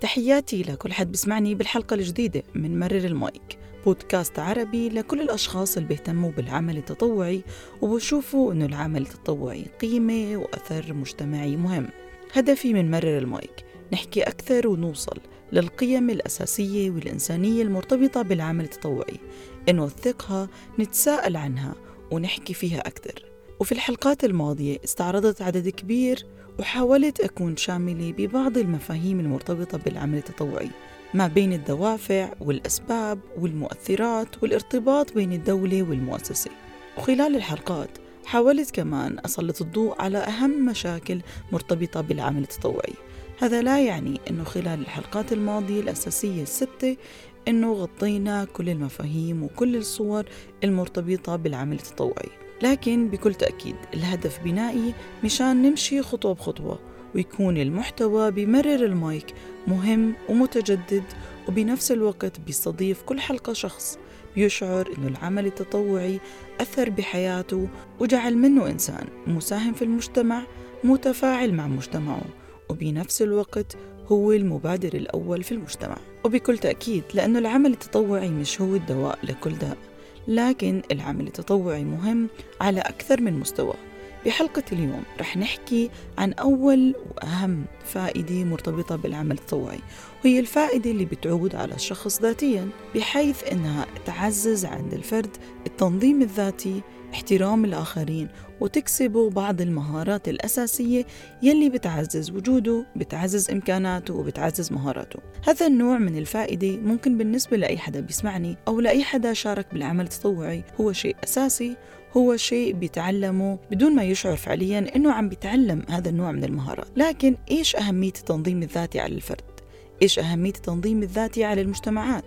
تحياتي لكل حد بسمعني بالحلقة الجديدة من مرر المايك. بودكاست عربي لكل الأشخاص اللي بيهتموا بالعمل التطوعي وبشوفوا أنه العمل التطوعي قيمة وأثر مجتمعي مهم. هدفي من مرر المايك نحكي أكثر ونوصل للقيم الأساسية والإنسانية المرتبطة بالعمل التطوعي. نوثقها نتساءل عنها ونحكي فيها أكثر. وفي الحلقات الماضية استعرضت عدد كبير وحاولت أكون شاملة ببعض المفاهيم المرتبطة بالعمل التطوعي ما بين الدوافع والأسباب والمؤثرات والارتباط بين الدولة والمؤسسة. وخلال الحلقات حاولت كمان أسلط الضوء على أهم مشاكل مرتبطة بالعمل التطوعي. هذا لا يعني أنه خلال الحلقات الماضية الأساسية الستة أنه غطينا كل المفاهيم وكل الصور المرتبطة بالعمل التطوعي. لكن بكل تأكيد الهدف بنائي مشان نمشي خطوة بخطوة ويكون المحتوى بمرر المايك مهم ومتجدد وبنفس الوقت بيستضيف كل حلقة شخص بيشعر إنه العمل التطوعي أثر بحياته وجعل منه إنسان مساهم في المجتمع متفاعل مع مجتمعه وبنفس الوقت هو المبادر الأول في المجتمع. وبكل تأكيد لأنه العمل التطوعي مش هو الدواء لكل داء لكن العمل التطوعي مهم على أكثر من مستوى. بحلقة اليوم رح نحكي عن أول وأهم فائدة مرتبطة بالعمل التطوعي. وهي الفائدة اللي بتعود على الشخص ذاتيا بحيث أنها تعزز عند الفرد التنظيم الذاتي احترام الآخرين وتكسبوا بعض المهارات الأساسية يلي بتعزز وجوده بتعزز إمكاناته وبتعزز مهاراته. هذا النوع من الفائدة ممكن بالنسبة لأي حدا بيسمعني أو لأي حدا شارك بالعمل التطوعي. هو شيء أساسي هو شيء بيتعلمه بدون ما يشعر فعليا إنه عم بيتعلم هذا النوع من المهارات. لكن إيش أهمية التنظيم الذاتي على الفرد؟ إيش أهمية التنظيم الذاتي على المجتمعات؟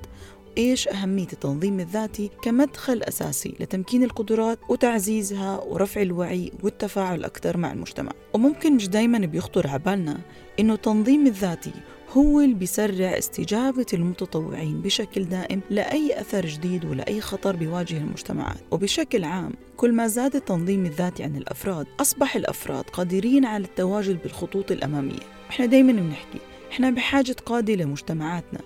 إيش أهمية التنظيم الذاتي كمدخل أساسي لتمكين القدرات وتعزيزها ورفع الوعي والتفاعل أكثر مع المجتمع؟ وممكن مش دايما بيخطر على بالنا إنه التنظيم الذاتي هو اللي بيسرع استجابة المتطوعين بشكل دائم لأي أثر جديد ولأي خطر بيواجه المجتمعات. وبشكل عام كل ما زاد التنظيم الذاتي عن الأفراد أصبح الأفراد قادرين على التواجد بالخطوط الأمامية. إحنا دايما بنحكي إحنا بحاجة قادة لمجتمعاتنا.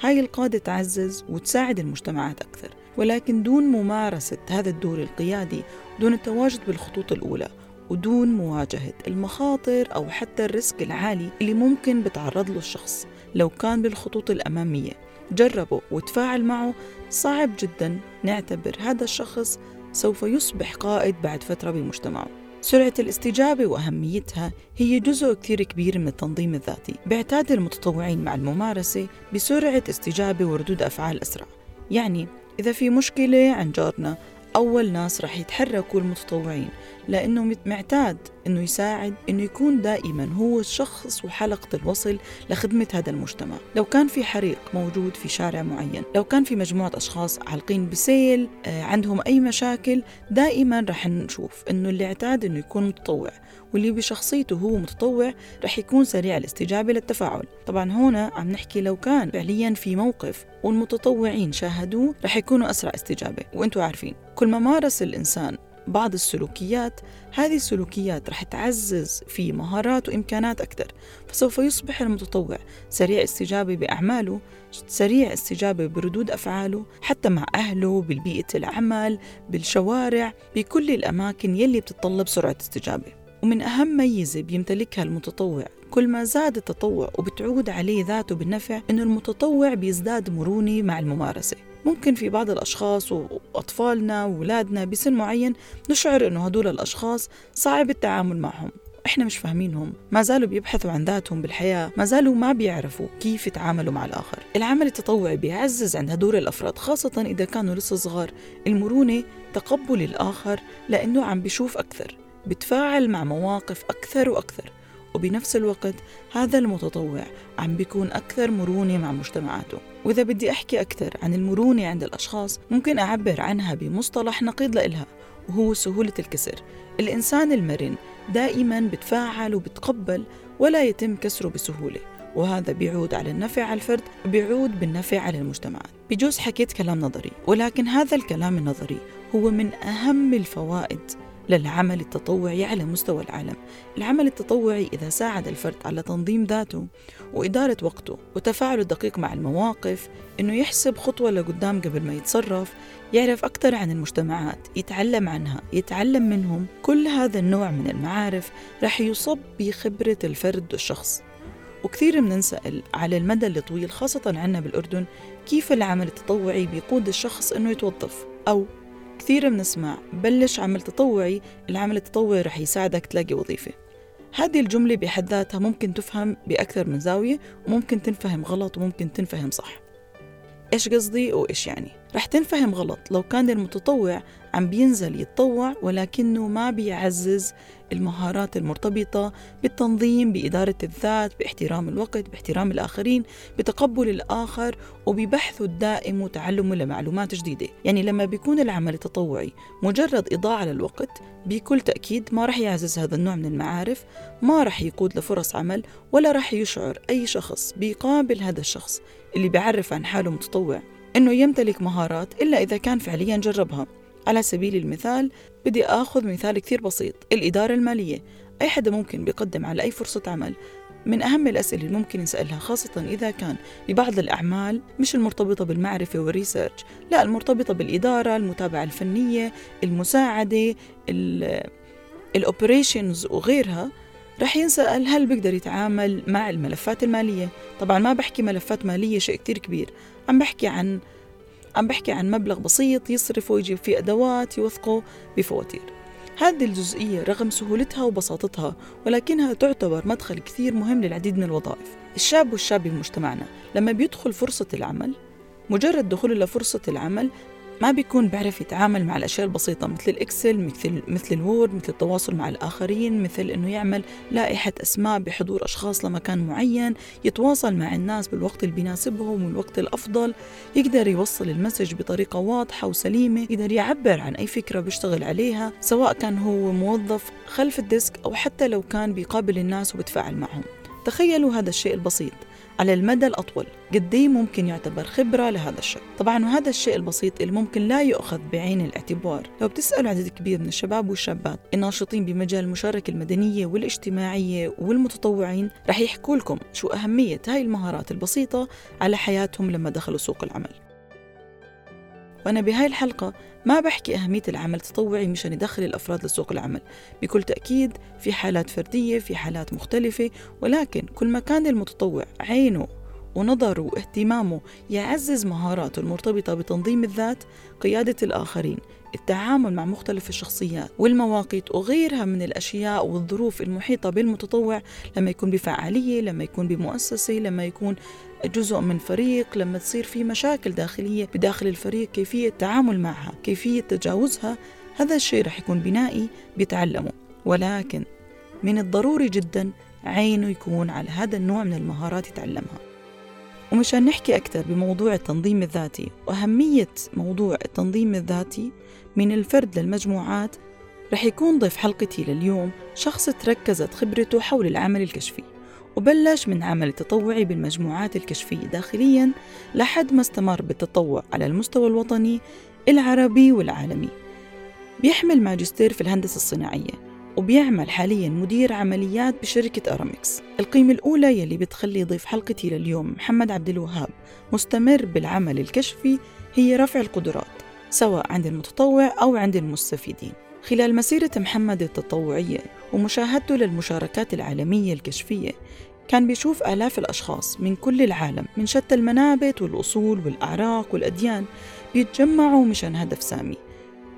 هاي القادة تعزز وتساعد المجتمعات أكثر ولكن دون ممارسة هذا الدور القيادي دون التواجد بالخطوط الأولى ودون مواجهة المخاطر أو حتى الريسك العالي اللي ممكن بتعرض له الشخص. لو كان بالخطوط الأمامية جربه وتفاعل معه. صعب جدا نعتبر هذا الشخص سوف يصبح قائد بعد فترة بمجتمعه. سرعة الاستجابة وأهميتها هي جزء كثير كبير من التنظيم الذاتي بيعتاد المتطوعين مع الممارسة بسرعة استجابة وردود أفعال أسرع. يعني إذا في مشكلة عن جارنا أول ناس رح يتحركوا المتطوعين. لأنه معتاد أنه يساعد أنه يكون دائما هو الشخص وحلقة الوصل لخدمة هذا المجتمع. لو كان في حريق موجود في شارع معين لو كان في مجموعة أشخاص عالقين بسيل آه، عندهم أي مشاكل دائما رح نشوف أنه اللي اعتاد أنه يكون متطوع واللي بشخصيته هو متطوع رح يكون سريع الاستجابة للتفاعل. طبعا هنا عم نحكي لو كان فعليا في موقف والمتطوعين شاهدوه رح يكونوا أسرع استجابة. وأنتم عارفين كل ما مارس الإنسان بعض السلوكيات. هذه السلوكيات رح تعزز في مهارات وإمكانات أكثر فسوف يصبح المتطوع سريع استجابة بأعماله سريع استجابة بردود أفعاله حتى مع أهله بالبيئة العمل بالشوارع بكل الأماكن يلي بتتطلب سرعة استجابة. ومن أهم ميزة بيمتلكها المتطوع كل ما زاد التطوع وبتعود عليه ذاته بالنفع إنه المتطوع بيزداد مرونة مع الممارسة. ممكن في بعض الأشخاص وأطفالنا وأولادنا بسن معين نشعر إنه هدول الأشخاص صعب التعامل معهم. إحنا مش فاهمينهم. ما زالوا بيبحثوا عن ذاتهم بالحياة. ما زالوا ما بيعرفوا كيف يتعاملوا مع الآخر. العمل التطوعي بيعزز عند هدول الأفراد خاصة إذا كانوا لسه صغار. المرونة تقبل الآخر لأنه عم بيشوف أكثر. بتفاعل مع مواقف أكثر وأكثر وبنفس الوقت هذا المتطوع عم بيكون أكثر مرونة مع مجتمعاته. وإذا بدي أحكي أكثر عن المرونة عند الأشخاص ممكن أعبر عنها بمصطلح نقيض لإلها وهو سهولة الكسر. الإنسان المرن دائما بتفاعل وبتقبل ولا يتم كسره بسهولة وهذا بيعود على النفع على الفرد وبيعود بالنفع على المجتمعات بجوز حكيت كلام نظري ولكن هذا الكلام النظري هو من أهم الفوائد للعمل التطوعي على مستوى العالم. العمل التطوعي إذا ساعد الفرد على تنظيم ذاته وإدارة وقته وتفاعله الدقيق مع المواقف إنه يحسب خطوة لقدام قبل ما يتصرف يعرف أكثر عن المجتمعات يتعلم عنها يتعلم منهم كل هذا النوع من المعارف رح يصب بخبرة الفرد والشخص. وكثير بننسأل على المدى الطويل خاصة عنا بالأردن كيف العمل التطوعي بيقود الشخص إنه يتوظف أو كثير بنسمع بلش عمل تطوعي العمل التطوعي رح يساعدك تلاقي وظيفة. هذه الجملة بحد ذاتها ممكن تفهم بأكثر من زاوية وممكن تنفهم غلط وممكن تنفهم صح. إيش قصدي وإيش يعني؟ رح تنفهم غلط لو كان المتطوع عم بينزل يتطوع ولكنه ما بيعزز المهارات المرتبطة بالتنظيم بإدارة الذات باحترام الوقت باحترام الآخرين بتقبل الآخر وببحثه الدائم وتعلمه لمعلومات جديدة. يعني لما بيكون العمل التطوعي مجرد إضاعة للوقت بكل تأكيد ما رح يعزز هذا النوع من المعارف ما رح يقود لفرص عمل ولا رح يشعر أي شخص بيقابل هذا الشخص اللي بيعرف عن حاله متطوع إنه يمتلك مهارات إلا إذا كان فعليا جربها. على سبيل المثال بدي آخذ مثال كثير بسيط الإدارة المالية. أي حدا ممكن بيقدم على أي فرصة عمل. من أهم الأسئلة اللي ممكن نسألها خاصة إذا كان ببعض الأعمال مش المرتبطة بالمعرفة وال research لا المرتبطة بالإدارة المتابعة الفنية المساعدة ال operations وغيرها. رح ينسأل هل بيقدر يتعامل مع الملفات المالية. طبعا ما بحكي ملفات مالية شيء كتير كبير عم بحكي عن عم بحكي عن مبلغ بسيط يصرف ويجيب فيه أدوات يوثقه بفواتير. هذه الجزئية رغم سهولتها وبساطتها ولكنها تعتبر مدخل كثير مهم للعديد من الوظائف. الشاب والشابة بمجتمعنا لما بيدخل فرصة العمل مجرد دخوله لفرصة العمل ما بيكون بيعرف يتعامل مع الأشياء البسيطة مثل ال Excel مثل مثل ال Word مثل التواصل مع الآخرين مثل إنه يعمل لائحة أسماء بحضور أشخاص لمكان معين يتواصل مع الناس بالوقت اللي بيناسبهم والوقت الأفضل يقدر يوصل ال message بطريقة واضحة وسليمة يقدر يعبر عن أي فكرة بيشتغل عليها سواء كان هو موظف خلف ال desk أو حتى لو كان بيقابل الناس وبتفاعل معهم. تخيلوا هذا الشيء البسيط. على المدى الأطول. قد ممكن يعتبر خبرة لهذا الشيء. طبعا وهذا الشيء البسيط اللي ممكن لا يؤخذ بعين الاعتبار. لو بتسألوا عدد كبير من الشباب والشابات الناشطين بمجال المشاركة المدنية والاجتماعية والمتطوعين رح يحكوا لكم شو أهمية هاي المهارات البسيطة على حياتهم لما دخلوا سوق العمل. وأنا بهاي الحلقة ما بحكي أهمية العمل التطوعي مشان يدخل الأفراد لسوق العمل. بكل تأكيد في حالات فردية في حالات مختلفة ولكن كل ما كان المتطوع عينه ونظره واهتمامه يعزز مهاراته المرتبطة بتنظيم الذات قيادة الآخرين التعامل مع مختلف الشخصيات والمواقيت وغيرها من الأشياء والظروف المحيطة بالمتطوع لما يكون بفعالية لما يكون بمؤسسة لما يكون جزء من فريق لما تصير في مشاكل داخلية بداخل الفريق كيفية التعامل معها كيفية تجاوزها هذا الشيء رح يكون بنائي بيتعلمه ولكن من الضروري جدا عينه يكون على هذا النوع من المهارات يتعلمها. ومشان نحكي أكثر بموضوع التنظيم الذاتي وأهمية موضوع التنظيم الذاتي من الفرد للمجموعات رح يكون ضيف حلقتي لليوم شخص تركزت خبرته حول العمل الكشفي وبلش من عمل تطوعي بالمجموعات الكشفية داخليا لحد ما استمر بالتطوع على المستوى الوطني العربي والعالمي. بيحمل ماجستير في الهندسة الصناعية وبيعمل حاليا مدير عمليات بشركة أرامكس. القيمة الأولى يلي بتخلي ضيف حلقتي لليوم محمد عبد الوهاب مستمر بالعمل الكشفي هي رفع القدرات. سواء عند المتطوع أو عند المستفيدين. خلال مسيرة محمد التطوعية ومشاهدته للمشاركات العالمية الكشفية كان بيشوف آلاف الأشخاص من كل العالم من شتى المنابت والأصول والأعراق والأديان بيتجمعوا مشان هدف سامي.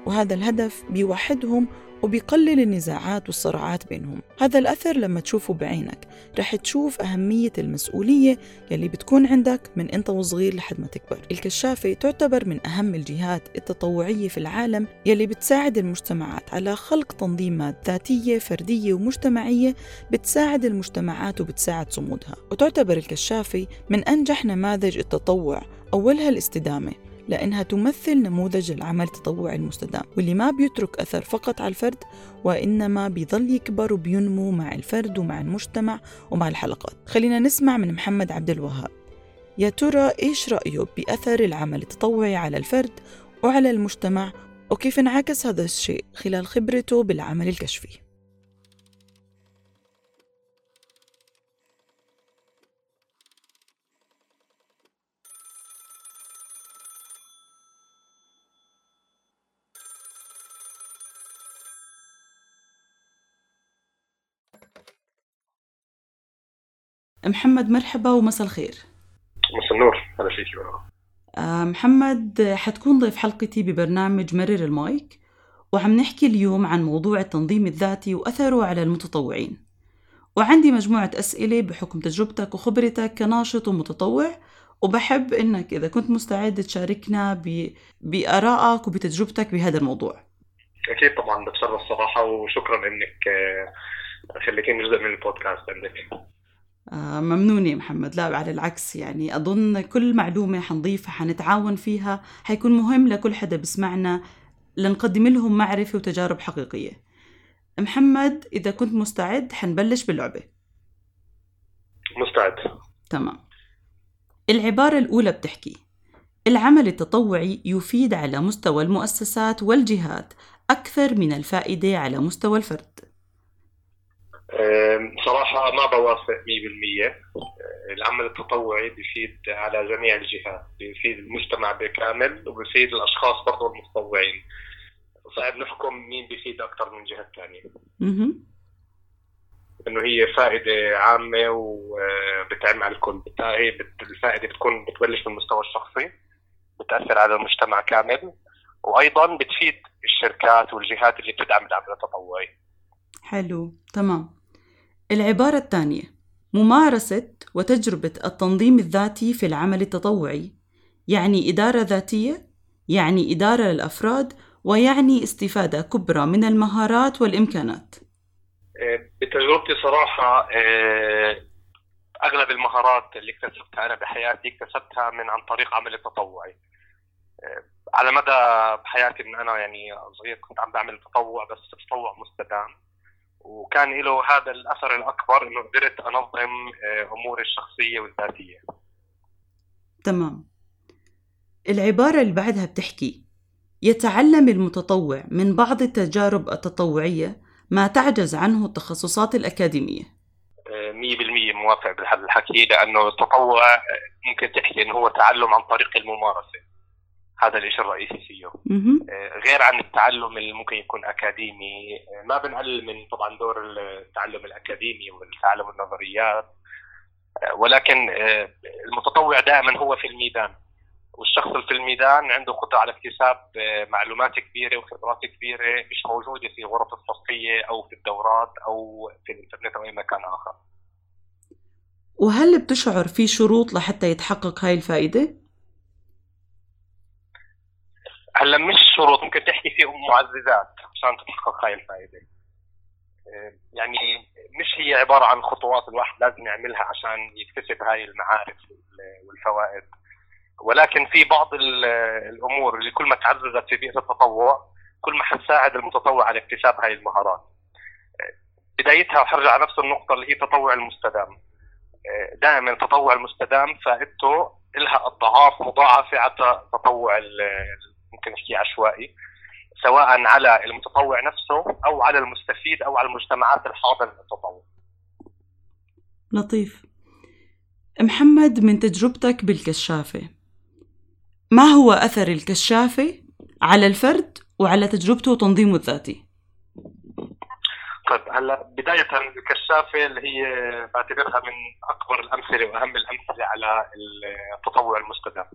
وهذا الهدف بيوحدهم وبيقلل النزاعات والصراعات بينهم. هذا الأثر لما تشوفه بعينك رح تشوف أهمية المسؤولية يلي بتكون عندك من أنت وصغير لحد ما تكبر. الكشافة تعتبر من أهم الجهات التطوعية في العالم يلي بتساعد المجتمعات على خلق تنظيمات ذاتية فردية ومجتمعية بتساعد المجتمعات وبتساعد صمودها. وتعتبر الكشافة من أنجح نماذج التطوع أولها الاستدامة. لأنها تمثل نموذج العمل التطوعي المستدام واللي ما بيترك أثر فقط على الفرد وإنما بيظل يكبر وبينمو مع الفرد ومع المجتمع ومع الحلقات. خلينا نسمع من محمد عبد الوهاب. يا ترى إيش رأيه بأثر العمل التطوعي على الفرد وعلى المجتمع وكيف انعكس هذا الشيء خلال خبرته بالعمل الكشفي؟ محمد مرحبا ومساء الخير. مساء النور. هلا فيك. آه، محمد حتكون ضيف حلقتي ببرنامج مرر المايك وعم نحكي اليوم عن موضوع التنظيم الذاتي وأثره على المتطوعين. وعندي مجموعة أسئلة بحكم تجربتك وخبرتك كناشط ومتطوع وبحب إنك إذا كنت مستعد تشاركنا ب... بآرائك وبتجربتك بهذا الموضوع. أكيد طبعا بتشرف صراحة وشكرا إنك آه، خليتيني جزء من البودكاست عندك. ممنون يا محمد. لا على العكس يعني أظن كل معلومة حنضيفها حنتعاون فيها حيكون مهم لكل حدا بسمعنا لنقدم لهم معرفة وتجارب حقيقية. محمد إذا كنت مستعد حنبلش باللعبة مستعد. تمام. العبارة الأولى بتحكي العمل التطوعي يفيد على مستوى المؤسسات والجهات أكثر من الفائدة على مستوى الفرد. صراحة ما بوافق 100% العمل التطوعي بيفيد على جميع الجهات بيفيد المجتمع بكامل وبيفيد الأشخاص برضه المتطوعين. صعب نحكم مين بيفيد أكثر من جهة ثانية إنه هي فائدة عامة وبتعم على الكل. بالتالي الفائدة بتكون بتبلش من المستوى الشخصي بتأثر على المجتمع كامل وأيضا بتفيد الشركات والجهات اللي بتدعم العمل التطوعي. حلو تمام. العبارة الثانية ممارسة وتجربة التنظيم الذاتي في العمل التطوعي يعني إدارة ذاتية يعني إدارة للأفراد ويعني استفادة كبرى من المهارات والإمكانات. آه، بتجربتي صراحة آه، أغلب المهارات اللي اكتسبتها أنا بحياتي اكتسبتها من عن طريق عمل التطوعي آه، على مدى بحياتي من أنا يعني صغير كنت عم بعمل تطوع بس تطوع مستدام. وكان له هذا الأثر الأكبر إنه قدرت أنظم آه، أموري الشخصية والذاتية. تمام. العبارة اللي بعدها بتحكي يتعلم المتطوع من بعض التجارب التطوعية ما تعجز عنه التخصصات الأكاديمية. 100% آه، موافق بهذا الحكي لأنه التطوع آه، ممكن تحكي إنه هو تعلم عن طريق الممارسة. هذا الشيء الرئيسي فيه آه، غير عن التعلم اللي ممكن يكون أكاديمي آه، ما بنقلل من طبعا دور التعلم الأكاديمي والتعلم النظريات آه، ولكن المتطوع دائما هو في الميدان والشخص اللي في الميدان عنده قدره على اكتساب معلومات كبيرة وخبرات كبيرة مش موجودة في غرف الصفيه أو في الدورات أو في الإنترنت أو أي مكان آخر. وهل بتشعر في شروط لحتى يتحقق هاي الفائدة؟ هلا مش شروط ممكن تحكي في معززات عشان تتحقق هاي الفائده آه، يعني مش هي عبارة عن خطوات الواحد لازم يعملها عشان يكتسب هاي المعارف والفوائد. ولكن في بعض الأمور اللي كل ما تعززت في بيئة التطوع كل ما حتساعد المتطوع على اكتساب هاي المهارات. آه، بدايتها وحرجع على نفس النقطة اللي هي التطوع المستدام. آه، دائما التطوع المستدام فائدته لها اضعاف مضاعفة على التطوع ممكن نحكي عشوائي سواء على المتطوع نفسه أو على المستفيد أو على المجتمعات الحاضنه للتطوع. لطيف. محمد من تجربتك بالكشافة ما هو أثر الكشافة على الفرد وعلى تجربته وتنظيمه الذاتي؟ طيب هلا بداية الكشافة اللي هي بعتبرها من أكبر الأمثلة وأهم الأمثلة على التطوع المستدام.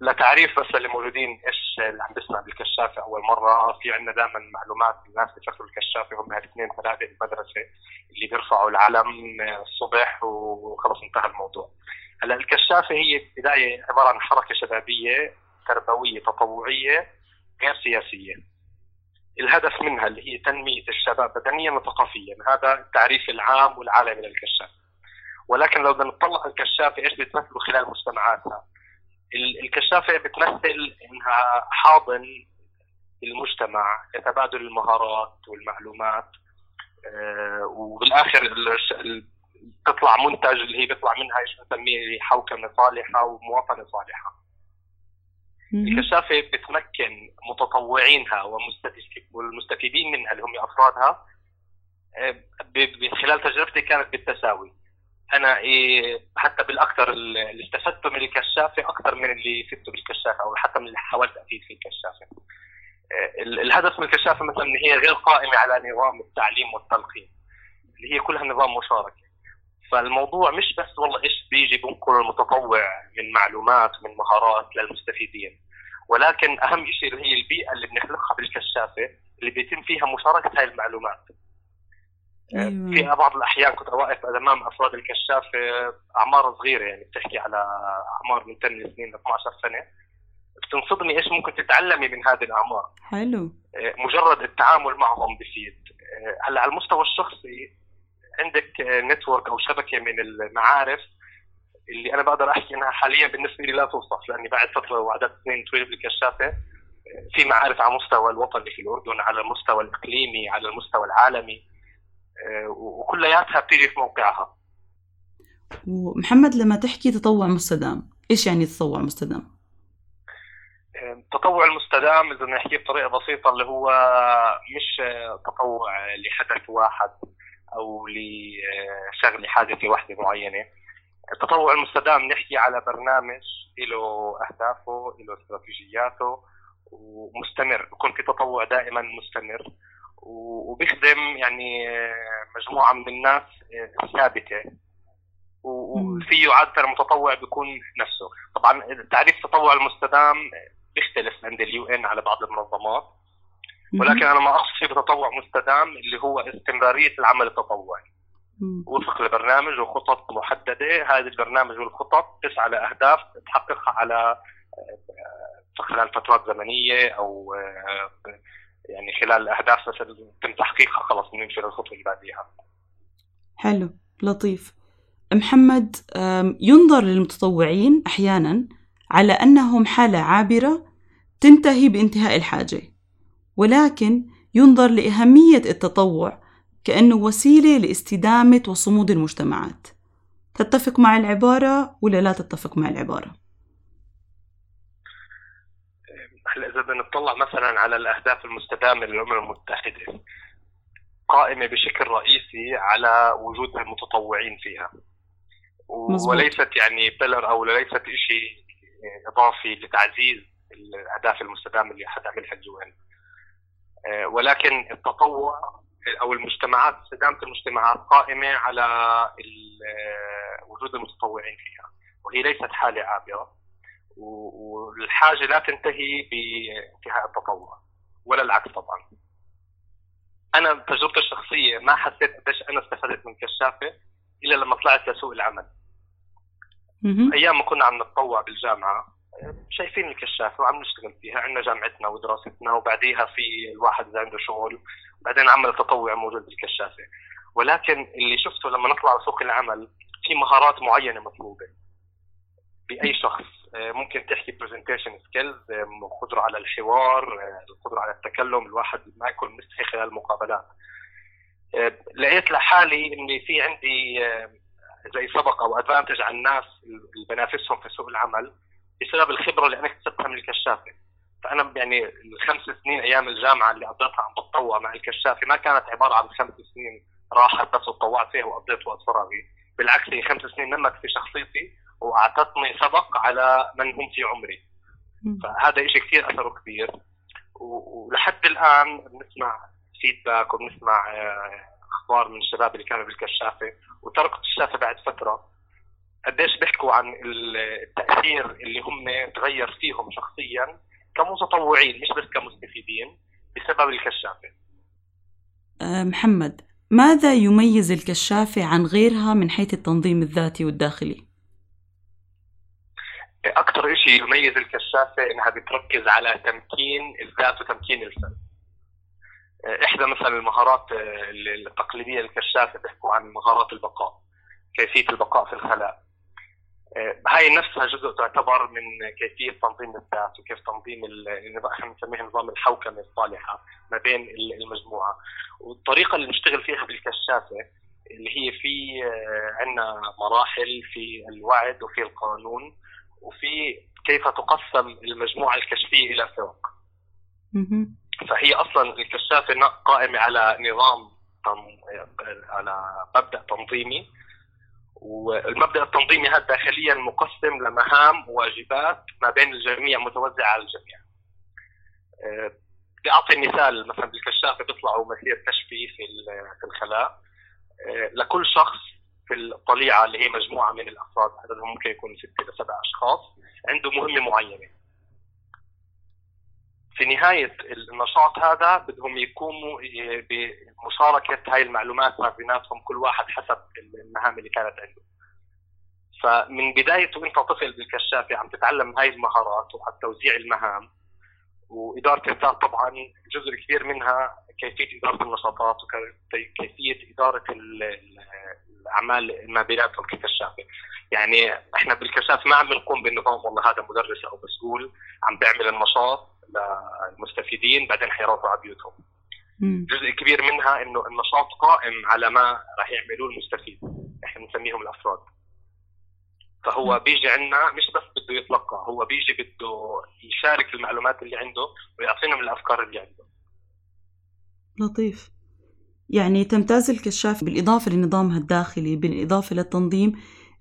لتعريف بس اللي موجودين إيش اللي عم بيسمع بالكشافه أول مرة في عندنا دائما معلومات الناس بيفكروا الكشافه هم الاثنين ثلاثة المدرسة اللي بيرفعوا العلم الصبح وخلص انتهى الموضوع. هلأ الكشافة هي بدايه عبارة عن حركة شبابية تربوية تطوعية غير سياسية. الهدف منها اللي هي تنمية الشباب بدنيا وثقافيا، هذا التعريف العام والعالمي للكشافه. ولكن لو بدنا نطلع الكشافه إيش بتمثلوا خلال مجتمعاتها؟ الكشافة بتمثل إنها حاضن المجتمع لتبادل المهارات والمعلومات آه، وبالآخر تطلع منتج اللي هي بيطلع منها إيش بنسميه حوكمة صالحة ومواطنة صالحة. الكشافة بتمكن متطوعينها والمستفيدين منها اللي هم أفرادها من خلال تجربتي كانت بالتساوي أنا إيه حتى بالأكثر اللي استفدته من الكشافة أكثر من اللي فدته بالكشافة أو حتى من اللي حاولت أفيد في الكشافة. الهدف من الكشافة مثلا هي غير قائمة على نظام التعليم والتلقين اللي هي كلها نظام مشاركة. فالموضوع مش بس والله إيش بيجي بنقل المتطوع من معلومات من مهارات للمستفيدين ولكن أهم شيء هي البيئة اللي بنخلقها بالكشافة اللي بيتم فيها مشاركة هاي المعلومات. أيوة. في بعض الأحيان كنت واقف أمام أفراد الكشافه أعمار صغيرة يعني بتحكي على أعمار من 10 سنين ل 12 سنة. بتنصدمي إيش ممكن تتعلمي من هذه الأعمار؟ حلو. مجرد التعامل معهم بفيد هلأ على المستوى الشخصي عندك نتورك أو شبكة من المعارف اللي أنا بقدر أحكي إنها حاليا بالنسبة لي لا توصف لأني بعد فترة وعدد سنين طويلة بالكشافة في معارف على مستوى الوطني في الأردن على المستوى الإقليمي على المستوى العالمي. وكلياتها بتيجي في موقعها. ومحمد لما تحكي تطوع مستدام إيش يعني تطوع مستدام؟ التطوع المستدام إذا نحكي بطريقة بسيطة اللي هو مش تطوع لحدث واحد أو لشغلة حادثة واحدة معينة. التطوع المستدام نحكي على برنامج له أهدافه له استراتيجياته ومستمر بكون في تطوع دائما مستمر. وبيخدم يعني مجموعة من الناس ثابته وفيه عادة المتطوع بيكون نفسه. طبعا تعريف التطوع المستدام بيختلف عند اليو إن على بعض المنظمات. ولكن أنا ما اقصد بتطوع مستدام اللي هو استمرارية العمل التطوعي. وفق لبرنامج وخطط محددة. هذه البرنامج والخطط تسعى لاهداف تحققها على خلال فترات زمنيه أو يعني خلال اهداف تم تحقيقها خلص بنمشي للخطوه اللي بعديها. حلو لطيف. محمد ينظر للمتطوعين أحيانا على أنهم حالة عابرة تنتهي بانتهاء الحاجة ولكن ينظر لأهمية التطوع كأنه وسيلة لاستدامة وصمود المجتمعات. تتفق مع العبارة ولا لا تتفق مع العبارة؟ هلا إذا بدنا نطلع مثلا على الأهداف المستدامة للأمم المتحدة قائمة بشكل رئيسي على وجود المتطوعين فيها. مزبوط. وليست يعني pillar أو ليست شيء إضافي لتعزيز الأهداف المستدامة اللي حتعملها ال UN ولكن التطوع أو المجتمعات استدامة المجتمعات قائمة على وجود المتطوعين فيها. وهي ليست حالة عابرة. والحاجة لا تنتهي بانتهاء التطوع ولا العكس طبعا. أنا تجربتي الشخصية ما حسيت قديش أنا استفدت من كشافة إلا لما طلعت لسوق العمل. أيام ما كنا عم نتطوع بالجامعة شايفين الكشافة وعم نشتغل فيها عندنا جامعتنا ودراستنا وبعديها في الواحد إذا عنده شغل بعدين عمل التطوع موجود بالكشافة. ولكن اللي شفته لما نطلع سوق العمل في مهارات معينة مطلوبة بأي شخص. ممكن تحكي presentation skills قدره على الحوار آه، القدرة على التكلم الواحد ما يكون مستحي خلال المقابلات. آه، لقيت لحالي إني في عندي زي سبق أو advantage عن الناس اللي بنافسهم في سوق العمل بسبب الخبرة اللي أنا اكتسبتها من الكشافة. فأنا يعني الخمس سنين أيام الجامعة اللي قضيتها عم بتطوع مع الكشافة ما كانت عبارة عن خمس سنين راحت بس وتطوعت فيها وقضيت وقت فراغي. بالعكس هي خمس سنين نمت في شخصيتي وأعطتني سبق على من هم في عمري. فهذا شيء كثير أثره كبير. ولحد الآن بنسمع فيدباك وبنسمع آه، أخبار من الشباب اللي كانوا بالكشافة. وتركوا الكشافة بعد فترة. قديش بيحكوا عن التأثير اللي هم تغير فيهم شخصيا كمتطوعين مش بس كمستفيدين بسبب الكشافة. آه، محمد ماذا يميز الكشافة عن غيرها من حيث التنظيم الذاتي والداخلي؟ أكثر شيء يميز الكشافة إنها بتركز على تمكين الذات وتمكين الفرد إحدى مثلا المهارات التقليدية للكشافه بيحكوا عن مهارات البقاء كيفية البقاء في الخلاء. هاي نفسها جزء تعتبر من كيفية تنظيم الذات وكيف تنظيم إحنا بنسميه نظام الحوكمة الصالحة ما بين المجموعة. والطريقة اللي نشتغل فيها بالكشافة اللي هي في عندنا مراحل في الوعد وفي القانون. وفي كيف تقسم المجموعة الكشفية إلى فرق. فهي أصلا الكشافة قائمة على نظام على مبدأ تنظيمي. والمبدأ التنظيمي هذا داخليا مقسم لمهام وواجبات ما بين الجميع متوزعة على الجميع. أه، بدي أعطي مثال مثلا بالكشافة بيطلعوا مسير كشفي في في الخلاء. أه، لكل شخص في الطليعه اللي هي مجموعة من الأفراد عددهم ممكن يكون ست إلى سبع أشخاص عنده مهمة معينة. في نهاية النشاط هذا بدهم يقوموا بمشاركة هاي المعلومات ما بيناتهم كل واحد حسب المهام اللي كانت عنده. فمن بداية وأنت طفل بالكشافة عم تتعلم هاي المهارات وعلى توزيع المهام وإدارة الذات طبعا جزء كبير منها كيفية إدارة النشاطات وكيفية إدارة الأعمال ما بيناتهم ككشافة يعني إحنا بالكشاف ما عم نقوم بالنظام والله هذا مدرس أو مسؤول عم بيعمل النشاط للمستفيدين بعدين حيروحوا على بيوتهم. جزء كبير منها إنه النشاط قائم على ما راح يعملوه المستفيد. إحنا بنسميهم الأفراد. فهو بيجي عندنا مش بس بده يتلقى هو بيجي بده يشارك المعلومات اللي عنده ويعطينا من الأفكار اللي عنده. لطيف. يعني تمتاز الكشاف بالإضافة لنظامها الداخلي بالإضافة للتنظيم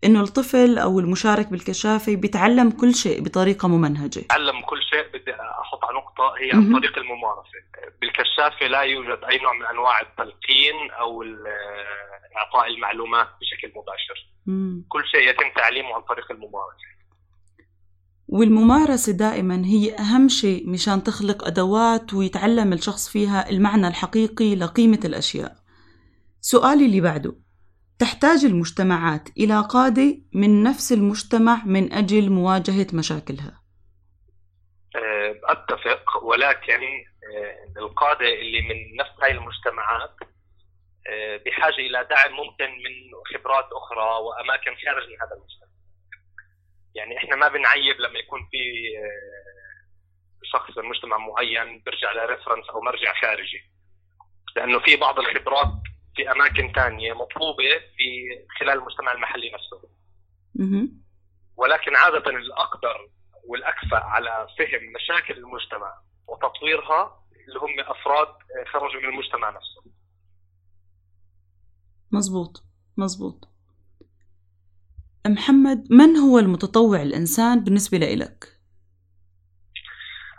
إنه الطفل أو المشارك بالكشافة بيتعلم كل شيء بطريقة ممنهجة. تعلم كل شيء بدي أحط على نقطة هي عن طريق الممارسة. بالكشافة لا يوجد أي نوع من أنواع التلقين أو إعطاء المعلومات بشكل مباشر. مم. كل شيء يتم تعليمه عن طريق الممارسة. والممارسة دائما هي أهم شيء مشان تخلق أدوات ويتعلم الشخص فيها المعنى الحقيقي لقيمة الأشياء. سؤالي اللي بعده تحتاج المجتمعات إلى قادة من نفس المجتمع من أجل مواجهة مشاكلها؟ أه، أتفق ولكن أه، القادة اللي من نفس هاي المجتمعات أه، بحاجة إلى دعم ممكن من خبرات أخرى وأماكن خارج من هذا المجتمع. ما بنعيب لما يكون في شخص من مجتمع معين بيرجع لريفرنس أو مرجع خارجي لأنه في بعض الخبرات في أماكن ثانية مطلوبة في خلال المجتمع المحلي نفسه. ولكن عادة الاقدر والأكفأ على فهم مشاكل المجتمع وتطويرها اللي هم أفراد خرجوا من المجتمع نفسه. مزبوط مزبوط. محمد من هو المتطوع الإنسان بالنسبة لإلك؟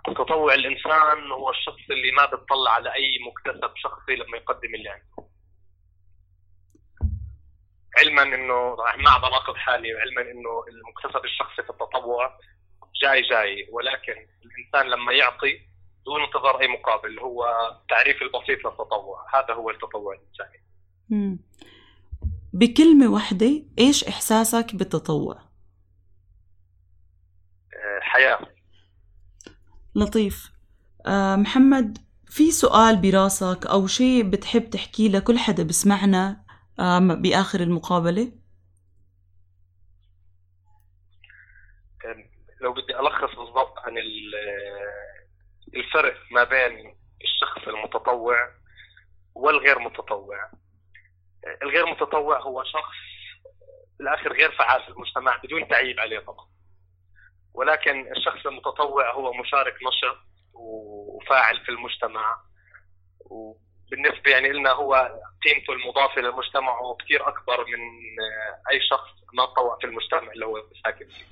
متطوع الإنسان هو الشخص اللي ما بيطلع على أي مكتسب شخصي لما يقدم اللي عنده. علما إنه مع بناقض حالي وعلما إنه المكتسب الشخصي في التطوع جاي جاي. ولكن الإنسان لما يعطي دون انتظار أي مقابل هو التعريف البسيط للتطوع. هذا هو التطوع الإنساني. بكلمة واحدة إيش إحساسك بالتطوع؟ آه، حياة. لطيف. آه، محمد في سؤال براسك أو شيء بتحب تحكيه لكل حدا بسمعنا بآخر المقابلة؟ لو بدي ألخص بالضبط عن الفرق ما بين الشخص المتطوع والغير متطوع. الغير متطوع هو شخص بالآخر غير فعال في المجتمع بدون تعيب عليه طبعا ولكن الشخص المتطوع هو مشارك نشط وفاعل في المجتمع بالنسبة يعني لنا هو قيمته المضافة للمجتمع هو كثير أكبر من أي شخص ما تطوع في المجتمع اللي هو ساكن فيه.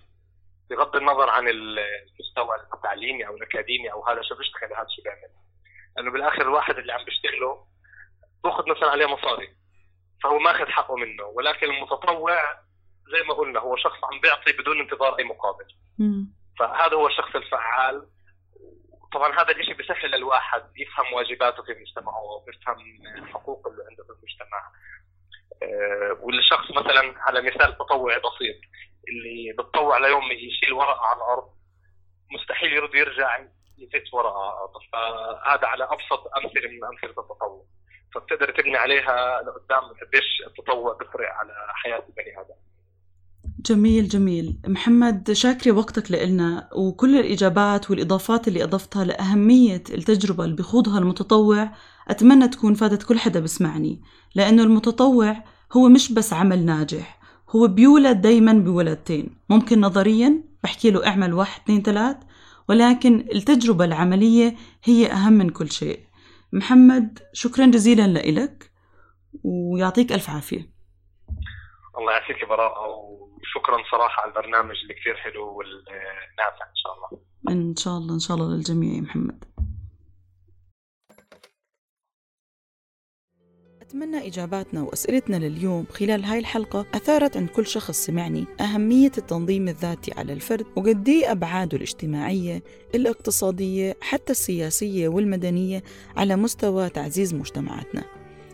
بغض النظر عن المستوى التعليمي أو الأكاديمي أو هذا شو بيشتغل هذا شو بيعمل. لأنه بالآخر الواحد اللي عم بيشتغله باخذ مثلا عليه مصاري فهو ماخذ حقه منه ولكن المتطوع زي ما قلنا هو شخص عم بيعطي بدون انتظار أي مقابل. فهذا هو الشخص الفعال. طبعا هذا الشيء بيسهل للواحد يفهم واجباته في مجتمعه ويفهم حقوقه اللي عنده في المجتمع. آه، والشخص مثلا على مثال تطوعي بسيط اللي بتطوع ليوم يشيل ورقة على الأرض مستحيل يرضى يرجع يفت ورقة. فهذا على أبسط أمثلة من أمثلة التطوع. فبتقدر تبني عليها لقدام قديش التطوع بيفرق على حياة البني آدم. جميل جميل. محمد شاكرة وقتك لإلنا وكل الإجابات والإضافات اللي أضفتها لأهمية التجربة اللي بخوضها المتطوع أتمنى تكون فادت كل حدا بسمعني. لأنه المتطوع هو مش بس عمل ناجح هو بيولد دايما بولدتين. ممكن نظريا بحكي له اعمل واحد اثنين ثلاث ولكن التجربة العملية هي أهم من كل شيء. محمد شكرا جزيلا لك ويعطيك ألف عافية. الله يعافيك براءة وشكرا صراحة على البرنامج اللي كثير حلو والنافع إن شاء الله. إن شاء الله إن شاء الله للجميع يا محمد. أتمنى إجاباتنا وأسئلتنا لليوم خلال هاي الحلقة أثارت عند كل شخص سمعني أهمية التنظيم الذاتي على الفرد وقد إيه أبعاده الاجتماعية الاقتصادية حتى السياسية والمدنية على مستوى تعزيز مجتمعاتنا.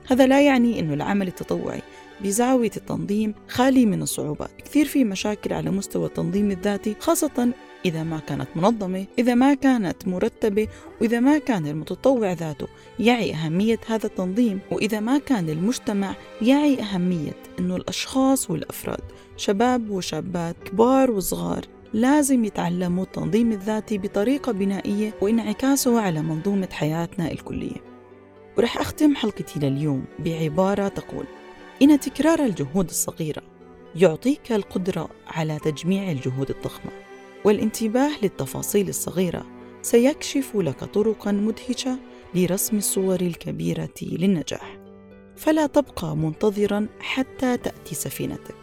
هذا لا يعني أنه العمل التطوعي بزاوية التنظيم خالي من الصعوبات. كثير في مشاكل على مستوى التنظيم الذاتي خاصة إذا ما كانت منظمة إذا ما كانت مرتبة وإذا ما كان المتطوع ذاته يعي أهمية هذا التنظيم وإذا ما كان المجتمع يعي أهمية أنه الأشخاص والأفراد شباب وشابات كبار وصغار لازم يتعلموا التنظيم الذاتي بطريقة بنائية وإنعكاسه على منظومة حياتنا الكلية. ورح أختم حلقتي لليوم بعبارة تقول إن تكرار الجهود الصغيرة يعطيك القدرة على تجميع الجهود الضخمة. والانتباه للتفاصيل الصغيرة. سيكشف لك طرقا مدهشة لرسم الصور الكبيرة للنجاح. فلا تبقى منتظرا حتى تأتي سفينتك.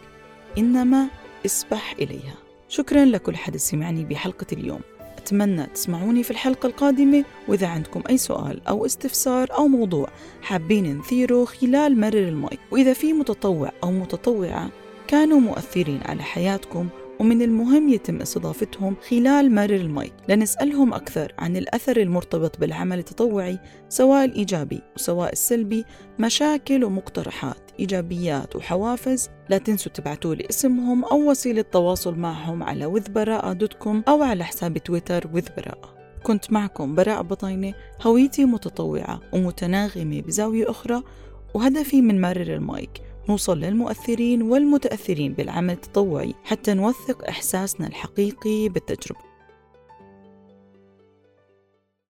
إنما اسبح إليها. شكرا لكل حد سمعني بحلقة اليوم. أتمنى تسمعوني في الحلقة القادمة. وإذا عندكم أي سؤال أو استفسار أو موضوع حابين نثيره خلال مرر المايك. وإذا في متطوع أو متطوعة كانوا مؤثرين على حياتكم ومن المهم يتم استضافتهم خلال مرر المايك. لنسألهم أكثر عن الأثر المرتبط بالعمل التطوعي سواء الإيجابي وسواء السلبي مشاكل ومقترحات إيجابيات وحوافز. لا تنسوا تبعتوا لي اسمهم أو وسيلة تواصل معهم على with Baraa dot com أو على حساب تويتر with Baraa كنت معكم براء بطينة هويتي متطوعة ومتناغمة بزاوية أخرى وهدفي من مرر المايك نوصل للمؤثرين والمتأثرين بالعمل التطوعي حتى نوثق إحساسنا الحقيقي بالتجربة.